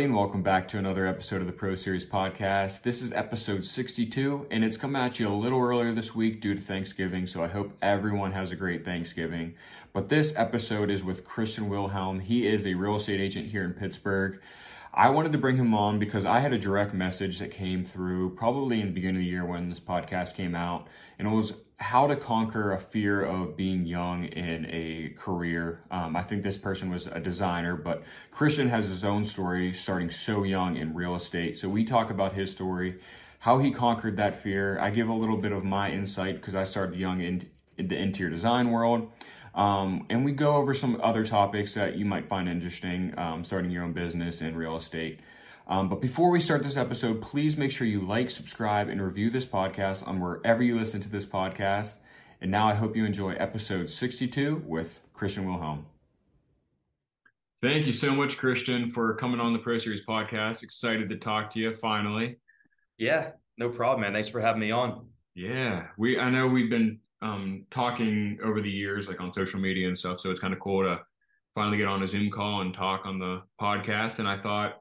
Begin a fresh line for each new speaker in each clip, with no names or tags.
everybody, and welcome back to another episode of the Pro Series podcast. This is episode 62, and it's come at you a little earlier this week due to Thanksgiving, so I hope everyone has a great Thanksgiving. But this episode is with Christian Wilhelm. He is a real estate agent here in Pittsburgh. I wanted to bring him on because I had a direct message that came through probably in the beginning of the year when this podcast came out, and it was how to conquer a fear of being young in a career. Um, I think this person was a designer, but Christian has his own story starting so young in real estate. So we talk about his story, how he conquered that fear. I give a little bit of my insight because I started young in, in the interior design world. Um, and we go over some other topics that you might find interesting, um, starting your own business in real estate. Um, but before we start this episode, please make sure you like, subscribe, and review this podcast on wherever you listen to this podcast. And now I hope you enjoy episode 62 with Christian Wilhelm. Thank you so much, Christian, for coming on the Pro Series podcast. Excited to talk to you finally.
Yeah, no problem, man. Thanks for having me on.
Yeah, we I know we've been um, talking over the years, like on social media and stuff. So it's kind of cool to finally get on a Zoom call and talk on the podcast. And I thought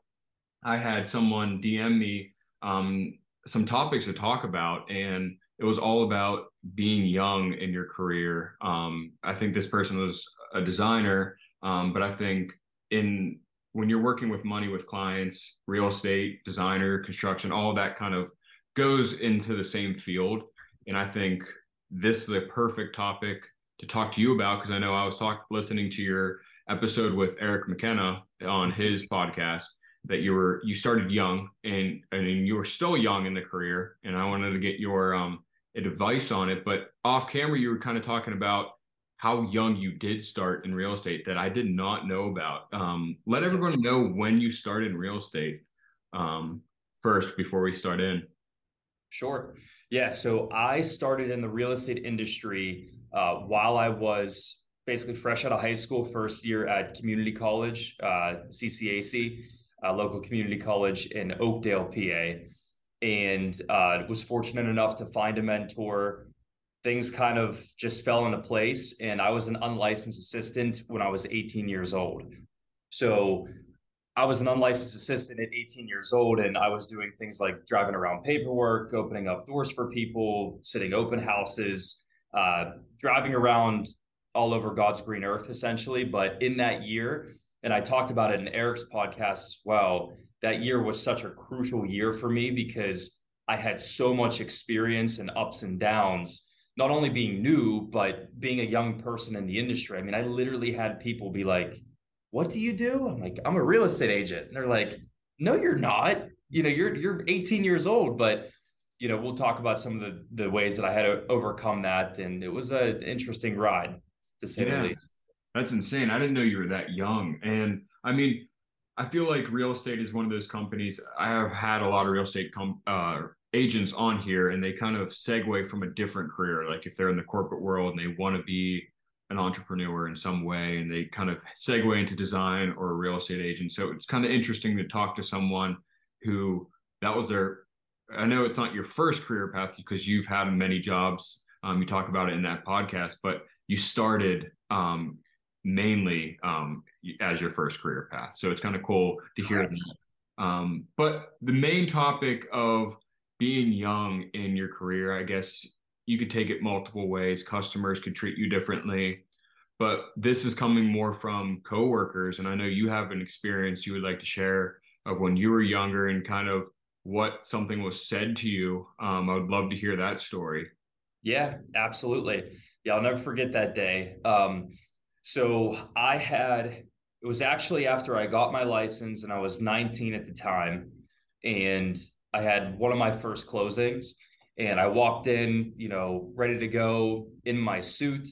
I had someone DM me um, some topics to talk about, and it was all about being young in your career. Um, I think this person was a designer, um, but I think in when you're working with money with clients, real estate, designer, construction, all that kind of goes into the same field. And I think this is a perfect topic to talk to you about because I know I was talk listening to your episode with Eric McKenna on his podcast that you were you started young and mean you were still young in the career and I wanted to get your um advice on it but off camera you were kind of talking about how young you did start in real estate that I did not know about. Um let everyone know when you started in real estate um first before we start in.
Sure. Yeah so I started in the real estate industry uh, while I was basically fresh out of high school first year at community college uh, CCAC a local community college in Oakdale, PA, and uh, was fortunate enough to find a mentor. Things kind of just fell into place, and I was an unlicensed assistant when I was 18 years old. So I was an unlicensed assistant at 18 years old, and I was doing things like driving around paperwork, opening up doors for people, sitting open houses, uh, driving around all over God's green earth, essentially. But in that year, and I talked about it in Eric's podcast as well. That year was such a crucial year for me because I had so much experience and ups and downs, not only being new, but being a young person in the industry. I mean, I literally had people be like, What do you do? I'm like, I'm a real estate agent. And they're like, No, you're not. You know, you're you're 18 years old, but you know, we'll talk about some of the the ways that I had to overcome that. And it was an interesting ride, to say yeah. the least.
That's insane. I didn't know you were that young. And I mean, I feel like real estate is one of those companies. I have had a lot of real estate com- uh, agents on here, and they kind of segue from a different career. Like if they're in the corporate world and they want to be an entrepreneur in some way, and they kind of segue into design or a real estate agent. So it's kind of interesting to talk to someone who that was their. I know it's not your first career path because you've had many jobs. Um, you talk about it in that podcast, but you started um, mainly um, as your first career path. So it's kind of cool to hear that. Um, but the main topic of being young in your career, I guess you could take it multiple ways. Customers could treat you differently, but this is coming more from coworkers. And I know you have an experience you would like to share of when you were younger and kind of what something was said to you. Um, I would love to hear that story.
Yeah, absolutely. Yeah, I'll never forget that day. Um, so I had, it was actually after I got my license and I was 19 at the time. And I had one of my first closings and I walked in, you know, ready to go in my suit.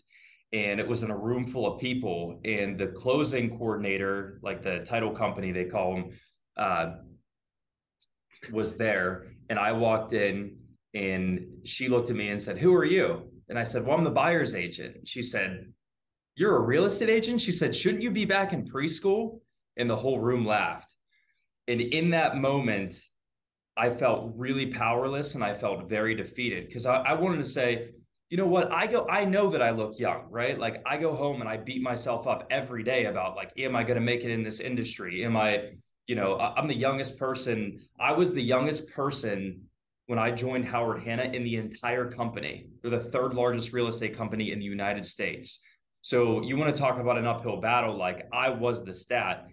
And it was in a room full of people. And the closing coordinator, like the title company, they call them, uh, was there. And I walked in and she looked at me and said, Who are you? And I said, Well, I'm the buyer's agent. She said, you're a real estate agent? She said, Shouldn't you be back in preschool? And the whole room laughed. And in that moment, I felt really powerless and I felt very defeated because I, I, wanted to say, you know what? I go, I know that I look young, right? Like I go home and I beat myself up every day about like, am I going to make it in this industry? Am I, You know, I'm the youngest person. I was the youngest person when I joined Howard Hanna in the entire company. They're the third largest real estate company in the United States. So you want to talk about an uphill battle? Like I was the stat.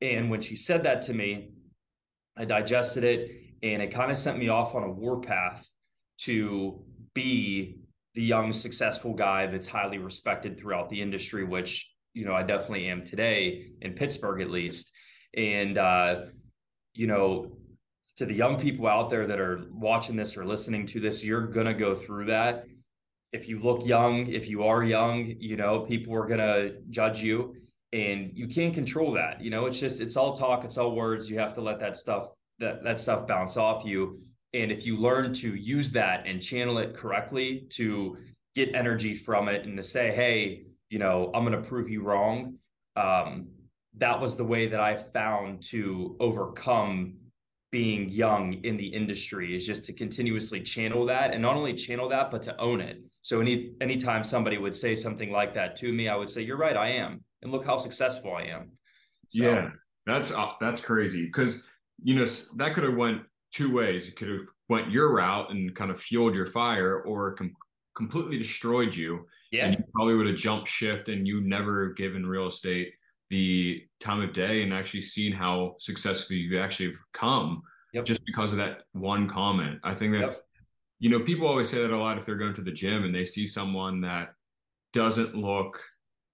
And when she said that to me, I digested it and it kind of sent me off on a warpath to be the young, successful guy that's highly respected throughout the industry, which, you know, I definitely am today in Pittsburgh at least. And, uh, you know, to the young people out there that are watching this or listening to this, you're going to go through that. If you look young, if you are young, you know, people are going to judge you and you can't control that. You know, it's just, it's all talk, it's all words. You have to let that stuff, that, that stuff bounce off you. And if you learn to use that and channel it correctly to get energy from it and to say, hey, you know, I'm going to prove you wrong. Um, that was the way that I found to overcome being young in the industry is just to continuously channel that and not only channel that, but to own it. So any anytime somebody would say something like that to me, I would say, you're right, I am. And look how successful I am.
So, yeah, that's, uh, that's crazy. Cause you know, that could have went two ways. It could have went your route and kind of fueled your fire or com- completely destroyed you.
Yeah.
And you probably would have jumped shift and you never given real estate the time of day and actually seen how successful you actually come yep. just because of that one comment. I think that's, yep. You know, people always say that a lot if they're going to the gym and they see someone that doesn't look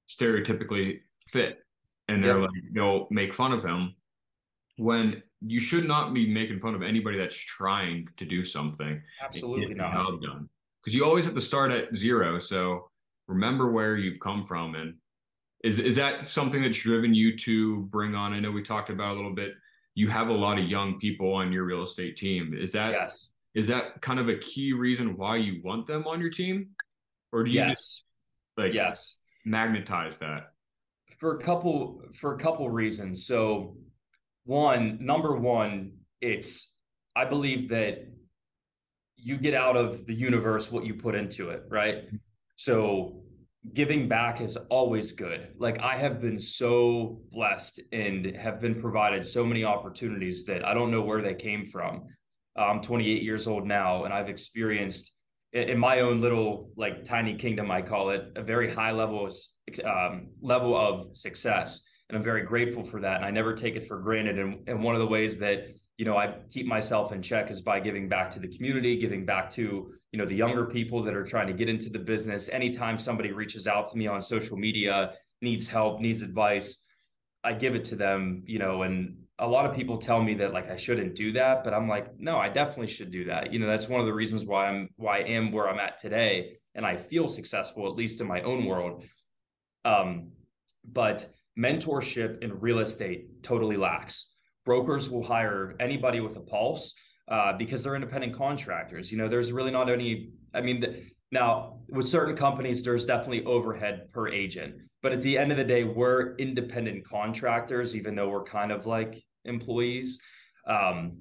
stereotypically fit and they're yep. like, they'll make fun of him when you should not be making fun of anybody that's trying to do something.
Absolutely not.
Done. Because you always have to start at zero. So remember where you've come from. And is is that something that's driven you to bring on? I know we talked about a little bit. You have a lot of young people on your real estate team. Is that
yes.
Is that kind of a key reason why you want them on your team? Or do you
yes.
just like
yes
magnetize that?
For a couple for a couple reasons. So one, number one, it's I believe that you get out of the universe what you put into it, right? So giving back is always good. Like I have been so blessed and have been provided so many opportunities that I don't know where they came from. I'm 28 years old now, and I've experienced in my own little like tiny kingdom, I call it, a very high level um, level of success and I'm very grateful for that. And I never take it for granted. And, and one of the ways that you know I keep myself in check is by giving back to the community, giving back to you know the younger people that are trying to get into the business. Anytime somebody reaches out to me on social media, needs help, needs advice, I give it to them. You know, and a lot of people tell me that like I shouldn't do that, but I'm like, no, I definitely should do that. You know, that's one of the reasons why I'm why I am where I'm at today, and I feel successful at least in my own world. Um, but mentorship in real estate totally lacks. Brokers will hire anybody with a pulse uh, because they're independent contractors. You know, there's really not any. I mean, the, now with certain companies, there's definitely overhead per agent, but at the end of the day, we're independent contractors, even though we're kind of like employees. Um,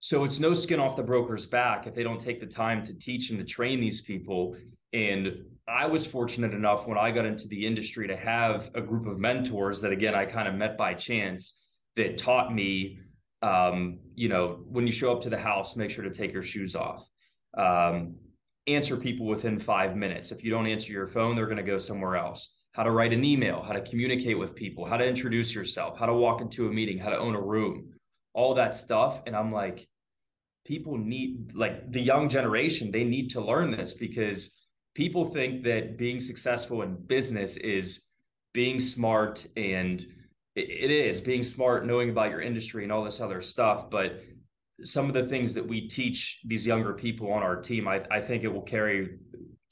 so it's no skin off the broker's back if they don't take the time to teach and to train these people and I was fortunate enough when I got into the industry to have a group of mentors that, again, I kind of met by chance that taught me, um, you know, when you show up to the house, make sure to take your shoes off. Um, answer people within five minutes. If you don't answer your phone, they're going to go somewhere else. How to write an email, how to communicate with people, how to introduce yourself, how to walk into a meeting, how to own a room, all that stuff. And I'm like, people need, like the young generation, they need to learn this because people think that being successful in business is being smart and it is being smart knowing about your industry and all this other stuff but some of the things that we teach these younger people on our team i, I think it will carry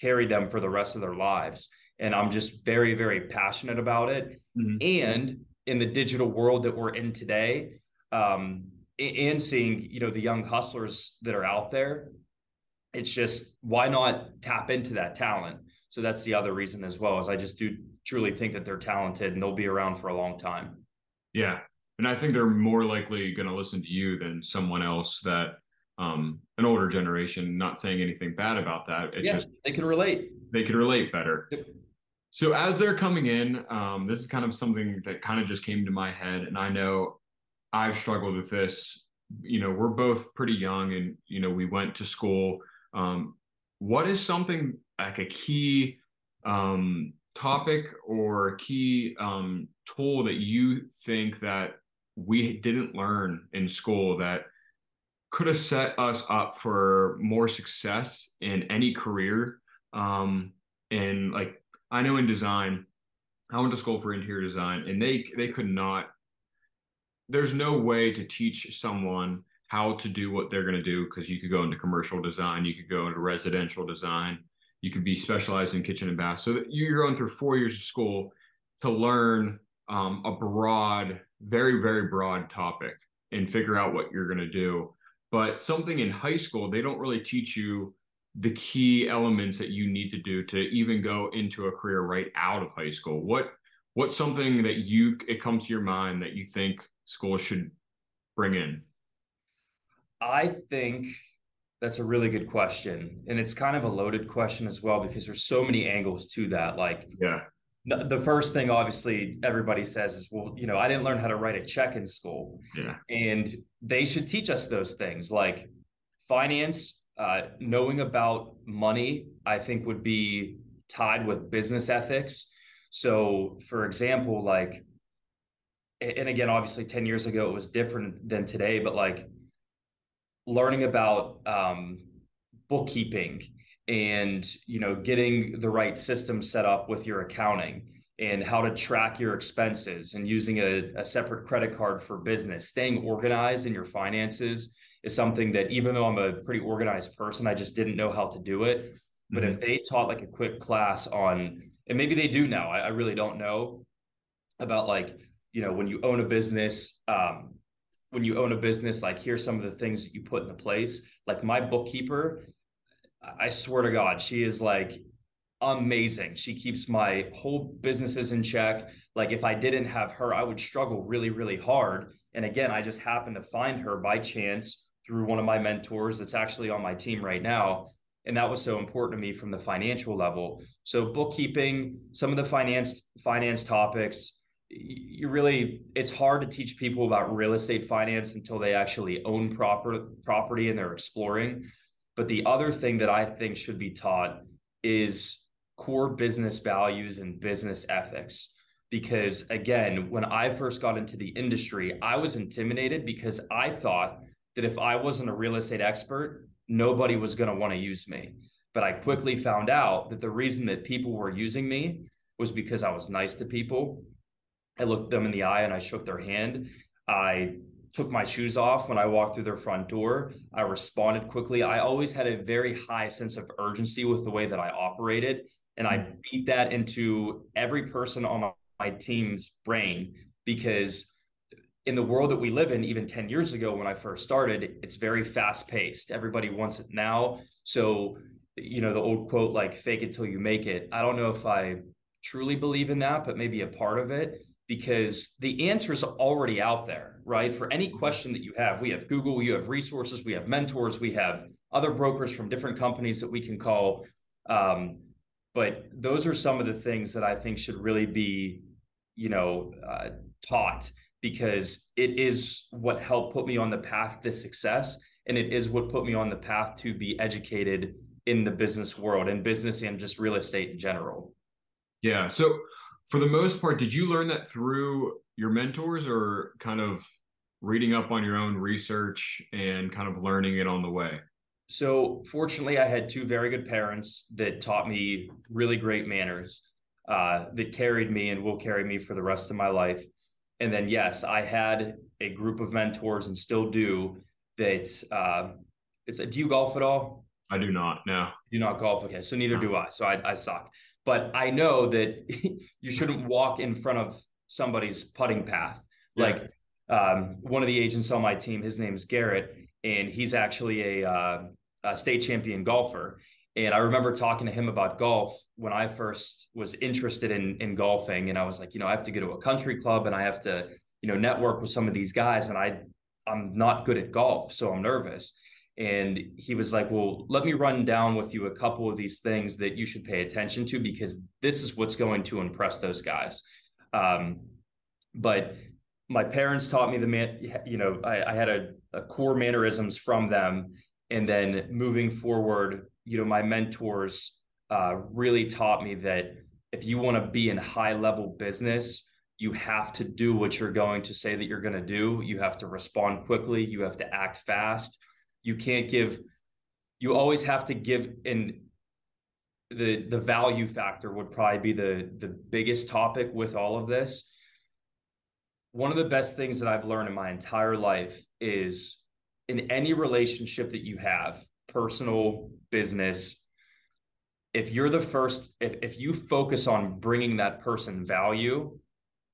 carry them for the rest of their lives and i'm just very very passionate about it mm-hmm. and in the digital world that we're in today um, and seeing you know the young hustlers that are out there it's just why not tap into that talent? So that's the other reason as well, is I just do truly think that they're talented and they'll be around for a long time.
Yeah. And I think they're more likely going to listen to you than someone else that um an older generation, not saying anything bad about that. It's
yeah,
just
they can relate.
They can relate better.
Yep.
So as they're coming in, um, this is kind of something that kind of just came to my head. And I know I've struggled with this. You know, we're both pretty young and, you know, we went to school. Um, what is something like a key um, topic or a key um, tool that you think that we didn't learn in school that could have set us up for more success in any career um, and like i know in design i went to school for interior design and they they could not there's no way to teach someone how to do what they're going to do because you could go into commercial design you could go into residential design you could be specialized in kitchen and bath. So you're going through four years of school to learn um, a broad very very broad topic and figure out what you're going to do. But something in high school they don't really teach you the key elements that you need to do to even go into a career right out of high school? What what's something that you it comes to your mind that you think school should bring in?
I think that's a really good question and it's kind of a loaded question as well because there's so many angles to that like
yeah.
the first thing obviously everybody says is well you know i didn't learn how to write a check in school.
Yeah.
And they should teach us those things like finance uh, knowing about money i think would be tied with business ethics. So for example like and again obviously 10 years ago it was different than today but like learning about um, bookkeeping and you know getting the right system set up with your accounting and how to track your expenses and using a, a separate credit card for business staying organized in your finances is something that even though i'm a pretty organized person i just didn't know how to do it but mm-hmm. if they taught like a quick class on and maybe they do now I, I, really don't know about like you know when you own a business um, when you own a business like here's some of the things that you put into place like my bookkeeper I swear to God, she is like amazing. She keeps my whole businesses in check. Like if I didn't have her, I would struggle really, really hard. And again, I just happened to find her by chance through one of my mentors that's actually on my team right now. And that was so important to me from the financial level. So bookkeeping, some of the finance finance topics, you really it's hard to teach people about real estate finance until they actually own proper property and they're exploring but the other thing that I think should be taught is core business values and business ethics. Because again, when I first got into the industry, I was intimidated because I thought that if I wasn't a real estate expert, nobody was going to want to use me. But I quickly found out that the reason that people were using me was because I was nice to people. I looked them in the eye and I shook their hand. I took my shoes off when I walked through their front door. I responded quickly. I always had a very high sense of urgency with the way that I operated. And I mm. beat that into every person on my team's brain because in the world that we live in, even 10 years ago when I first started, it's very fast paced. Everybody wants it now. So, you know, the old quote, like fake it till you make it. I don't know if I truly believe in that, but maybe a part of it because the answer is already out there, right? For any question that you have, we have Google, you have resources, we have mentors, we have other brokers from different companies that we can call. Um, but those are some of the things that I think should really be, you know, uh, taught because it is what helped put me on the path to success. And it is what put me on the path to be educated in the business world and business and just real estate in general.
Yeah. So for the most part, did you learn that through your mentors or kind of reading up on your own research and kind of learning it on the way?
So, fortunately, I had two very good parents that taught me really great manners uh, that carried me and will carry me for the rest of my life. And then, yes, I had a group of mentors and still do that. Uh, it's a, do you golf at all?
I do not. No.
Do not golf. Okay. So neither no. do I. So I, I suck but I know that you shouldn't walk in front of somebody's putting path. Yeah. Like um, one of the agents on my team, his name is Garrett, and he's actually a, uh, a state champion golfer. And I remember talking to him about golf when I first was interested in in golfing, and I was like, you know, I have to go to a country club and I have to, you know, network with some of these guys, and I I'm not good at golf, so I'm nervous. And he was like, Well, let me run down with you a couple of these things that you should pay attention to because this is what's going to impress those guys. Um, but my parents taught me the man, you know, I, I had a, a core mannerisms from them. And then moving forward, you know, my mentors uh, really taught me that if you want to be in high level business, you have to do what you're going to say that you're going to do. You have to respond quickly. You have to act fast. You can't give, you always have to give in the the value factor would probably be the the biggest topic with all of this one of the best things that I've learned in my entire life is in any relationship that you have, personal, business, if you're the first, if, if you focus on bringing that person value,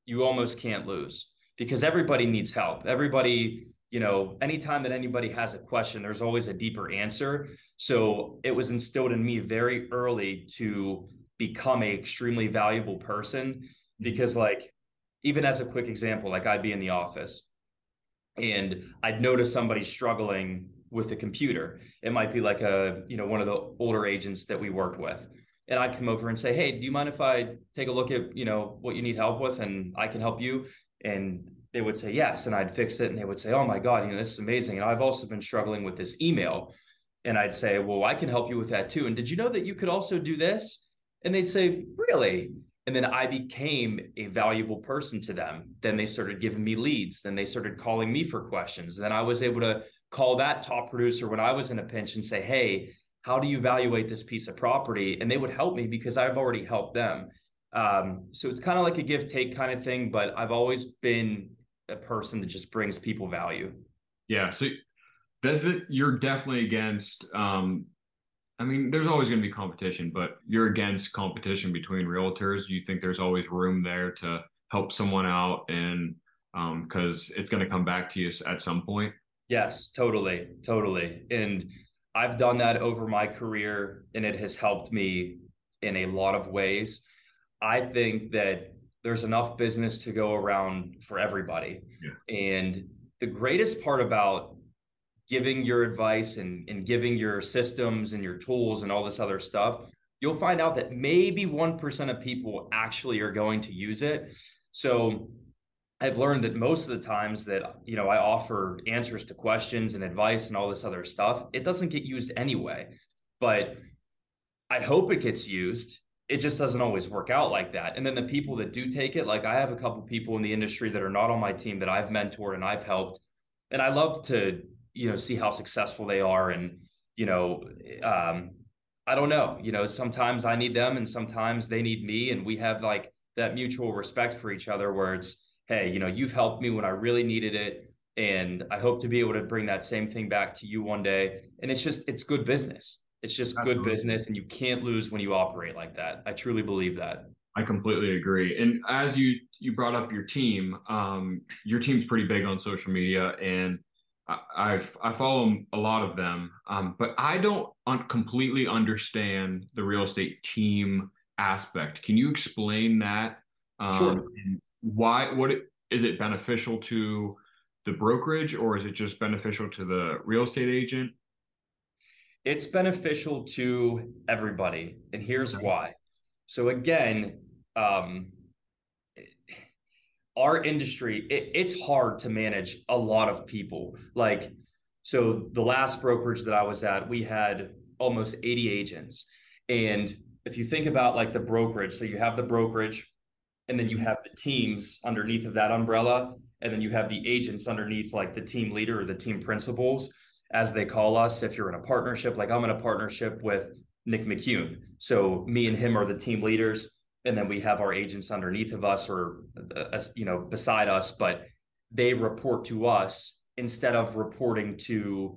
you almost can't lose because everybody needs help. Everybody, you know, anytime that anybody has a question, there's always a deeper answer. So it was instilled in me very early to become a extremely valuable person because like even as a quick example, like I'd be in the office and I'd notice somebody struggling with the computer. It might be like a, you know, one of the older agents that we worked with. And I'd come over and say, Hey, do you mind if I take a look at, you know, what you need help with and I can help you? And they would say yes. And I'd fix it. And they would say, Oh my God, you know, this is amazing. And I've also been struggling with this email. And I'd say, Well, I can help you with that too. And did you know that you could also do this? And they'd say, Really? and then I became a valuable person to them. Then they started giving me leads. Then they started calling me for questions. Then I was able to call that top producer when I was in a pinch and say, Hey, how do you evaluate this piece of property? And they would help me because I've already helped them. Um, so it's kind of like a give take kind of thing, but I've always been a person that just brings people value.
Yeah. So that, that you're definitely against um, I mean, there's always going to be competition, but you're against competition between realtors. You think there's always room there to help someone out, and because um, it's going to come back to you at some point.
Yes, totally, totally. And I've done that over my career, and it has helped me in a lot of ways. I think that there's enough business to go around for everybody. Yeah. And the greatest part about giving your advice and, and giving your systems and your tools and all this other stuff, you'll find out that maybe 1% of people actually are going to use it. So I've learned that most of the times that you know I offer answers to questions and advice and all this other stuff, it doesn't get used anyway. But I hope it gets used. It just doesn't always work out like that. And then the people that do take it, like I have a couple people in the industry that are not on my team that I've mentored and I've helped. And I love to you know see how successful they are and you know um i don't know you know sometimes i need them and sometimes they need me and we have like that mutual respect for each other where it's hey you know you've helped me when i really needed it and i hope to be able to bring that same thing back to you one day and it's just it's good business it's just Absolutely. good business and you can't lose when you operate like that i truly believe that
I completely agree. And as you you brought up your team, um, your team's pretty big on social media, and I I follow a lot of them, um, but I don't un- completely understand the real estate team aspect. Can you explain that? Um, sure. Why? What is it beneficial to the brokerage, or is it just beneficial to the real estate agent?
It's beneficial to everybody, and here's why. So again, um, our industry, it, it's hard to manage a lot of people. Like, so the last brokerage that I was at, we had almost 80 agents. And if you think about like the brokerage, so you have the brokerage, and then you have the teams underneath of that umbrella, and then you have the agents underneath like the team leader or the team principals, as they call us. If you're in a partnership, like I'm in a partnership with Nick McCune. So me and him are the team leaders and then we have our agents underneath of us or uh, you know beside us but they report to us instead of reporting to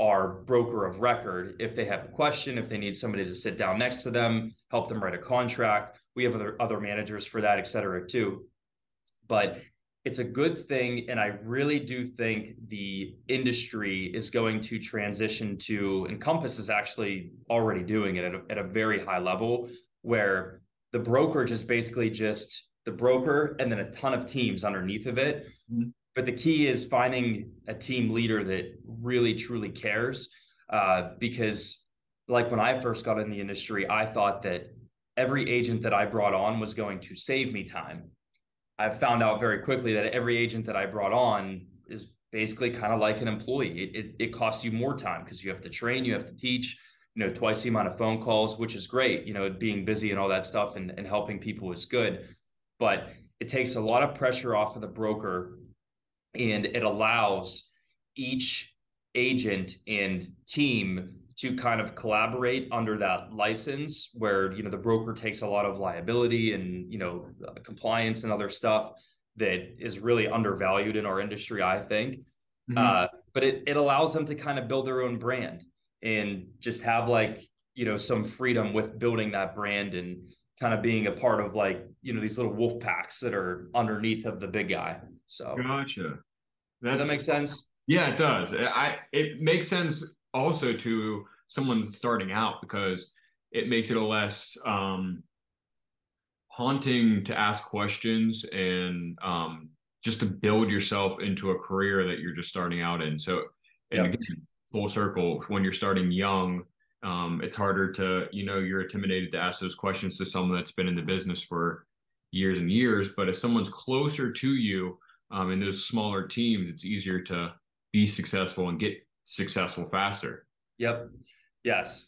our broker of record if they have a question if they need somebody to sit down next to them help them write a contract we have other other managers for that et cetera too but it's a good thing and i really do think the industry is going to transition to encompass is actually already doing it at a, at a very high level where the brokerage is basically just the broker and then a ton of teams underneath of it. Mm-hmm. But the key is finding a team leader that really truly cares. Uh, because, like when I first got in the industry, I thought that every agent that I brought on was going to save me time. I found out very quickly that every agent that I brought on is basically kind of like an employee. It, it, it costs you more time because you have to train, you have to teach, you know, twice the amount of phone calls, which is great. You know, being busy and all that stuff and, and helping people is good. But it takes a lot of pressure off of the broker and it allows each agent and team to kind of collaborate under that license where you know the broker takes a lot of liability and you know compliance and other stuff that is really undervalued in our industry i think. Mm-hmm. uh, but it, it allows them to kind of build their own brand and just have like you know some freedom with building that brand and kind of being a part of like you know these little wolf packs that are underneath of the big guy so.
Gotcha.
That's, does that make sense?
Yeah it does. I it makes sense also to someone starting out because it makes it a less um, haunting to ask questions and um, just to build yourself into a career that you're just starting out in. So, and yep. again, full circle, when you're starting young, um, it's harder to, you know, you're intimidated to ask those questions to someone that's been in the business for years and years. But if someone's closer to you um, in those smaller teams, it's easier to be successful and get successful faster.
Yep. Yes.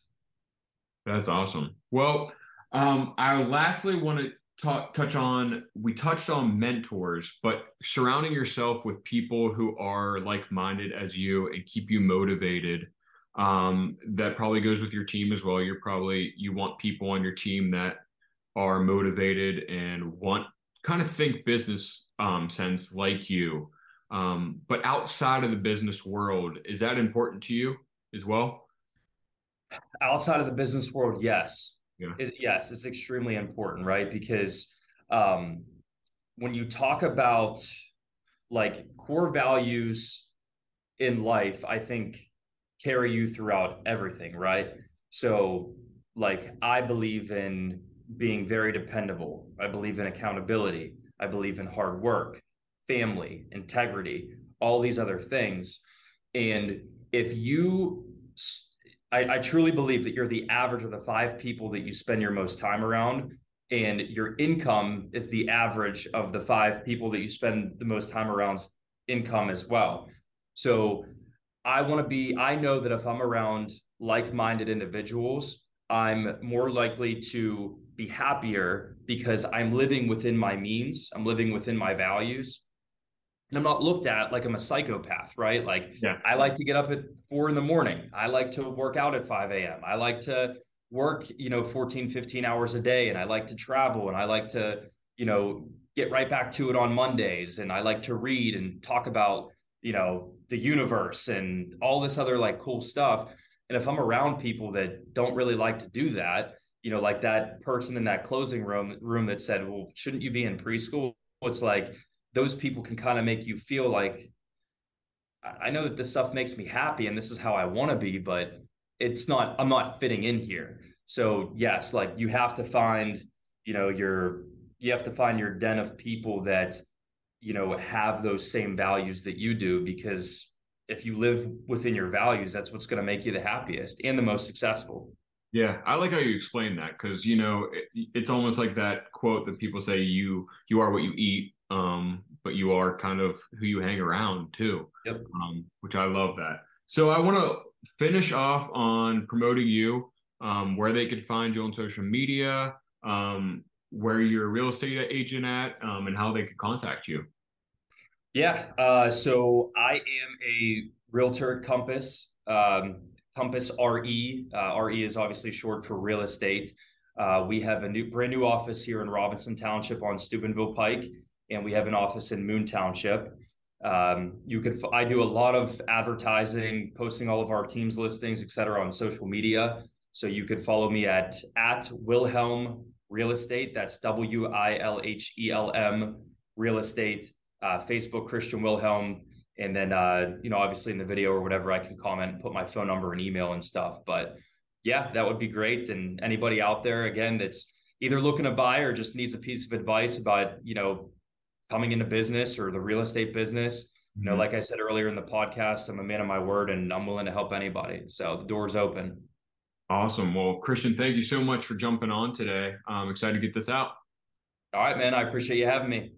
That's awesome. Well, um, I lastly want to talk, touch on we touched on mentors, but surrounding yourself with people who are like minded as you and keep you motivated. Um, that probably goes with your team as well. You're probably you want people on your team that are motivated and want kind of think business um, sense like you. Um, but outside of the business world, is that important to you as well?
Outside of the business world, yes. Yeah. It, yes, it's extremely important, right? Because um, when you talk about like core values in life, I think carry you throughout everything, right? So, like, I believe in being very dependable. I believe in accountability. I believe in hard work family, integrity, all these other things. And if you, I, I truly believe that you're the average of the five people that you spend your most time around and your income is the average of the five people that you spend the most time around income as well. So I want to be, I know that if I'm around like minded individuals, I'm more likely to be happier because I'm living within my means, I'm living within my values and I'm not looked at like I'm a psychopath, right? Like yeah. I like to get up at four in the morning. I like to work out at 5 a.m. I like to work, you know, 14, 15 hours a day. And I like to travel and I like to, you know, get right back to it on Mondays. And I like to read and talk about, you know, the universe and all this other like cool stuff. And if I'm around people that don't really like to do that, you know, like that person in that closing room room that said, Well, shouldn't you be in preschool? It's like those people can kind of make you feel like I know that this stuff makes me happy and this is how I want to be, but it's not, I'm not fitting in here. So, yes, like you have to find, you know, your, you have to find your den of people that, you know, have those same values that you do, because if you live within your values, that's what's going to make you the happiest and the most successful.
Yeah, I like how you explain that because you know it, it's almost like that quote that people say you you are what you eat um, but you are kind of who you hang around too.
Yep.
Um, which I love that. So I want to finish off on promoting you, um, where they could find you on social media, um, where you're a real estate agent at, um, and how they could contact you.
Yeah. Uh, so I am a realtor Compass. Um, Compass RE. Uh, RE is obviously short for real estate. Uh, we have a new, brand new office here in Robinson Township on Steubenville Pike and we have an office in Moon Township. Um, you could I do a lot of advertising, posting all of our teams listings, et cetera, on social media. So you could follow me at at Wilhelm Real Estate. That's W I L H E L M Real Estate. Uh, Facebook Christian Wilhelm, and then uh, you know obviously in the video or whatever I can comment, put my phone number and email and stuff. But yeah, that would be great. And anybody out there again that's either looking to buy or just needs a piece of advice about you know coming into business or the real estate business. You know, mm-hmm. like I said earlier in the podcast, I'm a man of my word and I'm willing to help anybody. So the door's open.
Awesome. Well, Christian, thank you so much for jumping on today. I'm excited to get this out.
All right, man. I appreciate you having me.